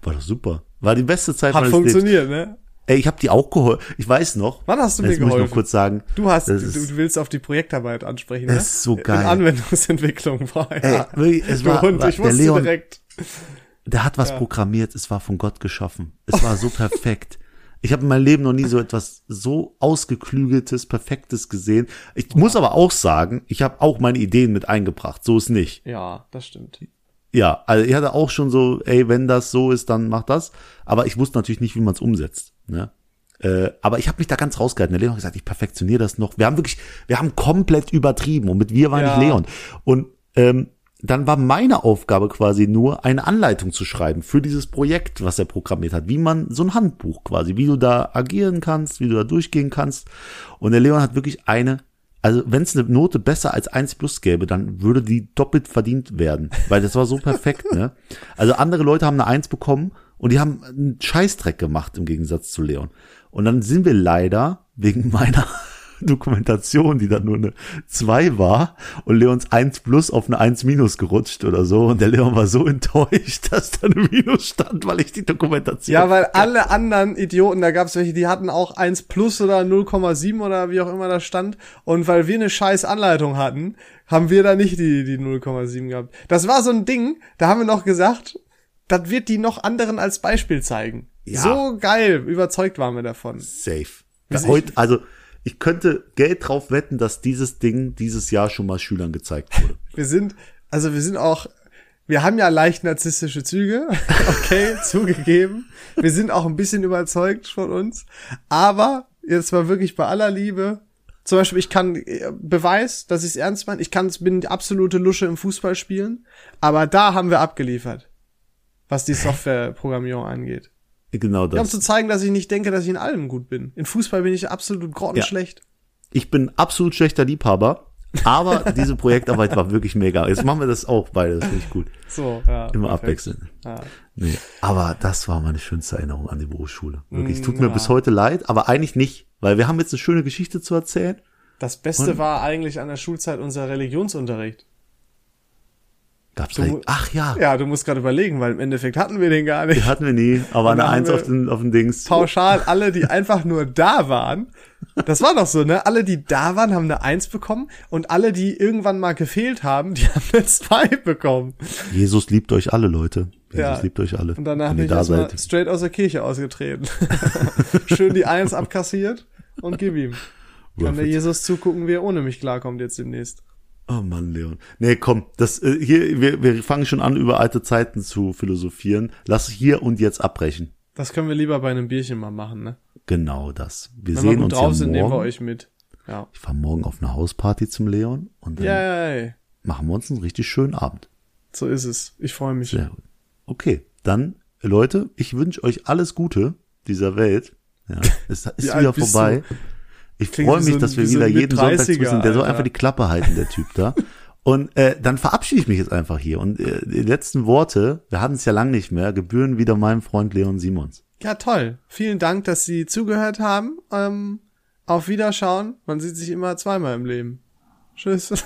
War doch super. War die beste Zeit Hat meines Lebens. funktioniert, ne? Ey, ich habe die auch geholfen. Ich weiß noch. Wann hast du mir Jetzt muss ich geholfen? noch kurz sagen. Du hast, du, das du willst auf die Projektarbeit ansprechen, Das ne? ist so In geil. Anwendungsentwicklung war Ey, ja. wirklich, es war, Hund, war ich der wusste Leon, direkt. der hat was programmiert, es war von Gott geschaffen. Es war so perfekt. Ich habe in meinem Leben noch nie so etwas so ausgeklügeltes, perfektes gesehen. Ich muss aber auch sagen, ich habe auch meine Ideen mit eingebracht. So ist nicht. Ja, das stimmt. Ja, also ich hatte auch schon so, ey, wenn das so ist, dann mach das. Aber ich wusste natürlich nicht, wie man es umsetzt. Ne? Äh, aber ich habe mich da ganz rausgehalten. Der Leon hat gesagt, ich perfektioniere das noch. Wir haben wirklich, wir haben komplett übertrieben. Und mit wir war Ja. nicht Leon. Und ähm, dann war meine Aufgabe quasi nur, eine Anleitung zu schreiben für dieses Projekt, was er programmiert hat. Wie man, so ein Handbuch quasi, wie du da agieren kannst, wie du da durchgehen kannst. Und der Leon hat wirklich eine also wenn es eine Note besser als 1 plus gäbe, dann würde die doppelt verdient werden, weil das war so perfekt, ne? Also andere Leute haben eine 1 bekommen und die haben einen Scheißdreck gemacht im Gegensatz zu Leon. Und dann sind wir leider wegen meiner Dokumentation, die dann nur eine 2 war und Leons 1 plus auf eine 1 minus gerutscht oder so und der Leon war so enttäuscht, dass da eine Minus stand, weil ich die Dokumentation. Ja, weil alle anderen Idioten, da gab's welche, die hatten auch 1 plus oder 0,7 oder wie auch immer da stand und weil wir eine scheiß Anleitung hatten, haben wir da nicht die, die 0,7 gehabt. Das war so ein Ding, da haben wir noch gesagt, das wird die noch anderen als Beispiel zeigen. Ja. So geil, überzeugt waren wir davon. Safe. Bis Heute, also ich könnte Geld drauf wetten, dass dieses Ding dieses Jahr schon mal Schülern gezeigt wurde. Wir sind, also wir sind auch, wir haben ja leicht narzisstische Züge, okay, zugegeben. Wir sind auch ein bisschen überzeugt von uns. Aber jetzt mal wirklich bei aller Liebe. Zum Beispiel, ich kann äh, Beweis, dass ich es ernst meine. Ich kann, bin die absolute Lusche im Fußball spielen. Aber da haben wir abgeliefert, was die Softwareprogrammierung angeht. Genau Um das. zu zeigen, dass ich nicht denke, dass ich in allem gut bin. In Fußball bin ich absolut grottenschlecht. Ich bin absolut schlechter Liebhaber, aber diese Projektarbeit war wirklich mega. Jetzt machen wir das auch beide, das finde ich gut. So, ja. Immer perfekt. abwechseln. Ja. Nee, aber das war meine schönste Erinnerung an die Berufsschule. Wirklich, Mm, tut mir ja. bis heute leid, aber eigentlich nicht, weil wir haben jetzt eine schöne Geschichte zu erzählen. Das Beste Und- war eigentlich an der Schulzeit unser Religionsunterricht. Gab's Du da, ach ja, Ja, du musst gerade überlegen, weil im Endeffekt hatten wir den gar nicht. die hatten wir nie, aber eine Eins auf den, auf den Dings. Pauschal alle, die einfach nur da waren. Das war doch so, ne? Alle, die da waren, haben eine Eins bekommen und alle, die irgendwann mal gefehlt haben, die haben eine Zwei bekommen. Jesus liebt euch alle, Leute. Jesus Ja. liebt euch alle. Und danach bin ich da seid. straight aus der Kirche ausgetreten. Schön die Eins abkassiert und gib ihm. Kann der. Jesus zugucken, wie er ohne mich klarkommt jetzt demnächst. Oh Mann, Leon. Nee, komm, das äh, hier wir, wir fangen schon an über alte Zeiten zu philosophieren. Lass hier und jetzt abbrechen. Das können wir lieber bei einem Bierchen mal machen, ne? Genau das. Wir Wenn wir sehen gut uns drauf ja sind, nehmen wir morgen. euch mit. Ja. Ich fahre morgen auf eine Hausparty zum Leon und dann Yay. machen wir uns einen richtig schönen Abend. So ist es. Ich freue mich. Sehr gut. Okay, dann Leute, ich wünsche euch alles Gute dieser Welt. Ja, es ist wieder vorbei. du? Ich freue mich, so dass wir so wieder jeden Sonntag Mit-30er, zwischen, der soll einfach die Klappe halten, der Typ da. Und äh, dann verabschiede ich mich jetzt einfach hier. Und äh, die letzten Worte, wir hatten es ja lang nicht mehr, gebühren wieder meinem Freund Leon Simons. Ja, toll. Vielen Dank, dass Sie zugehört haben. Ähm, auf Wiederschauen. Man sieht sich immer zweimal im Leben. Tschüss.